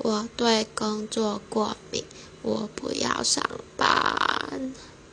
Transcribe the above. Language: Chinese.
我对工作过敏我不要上班。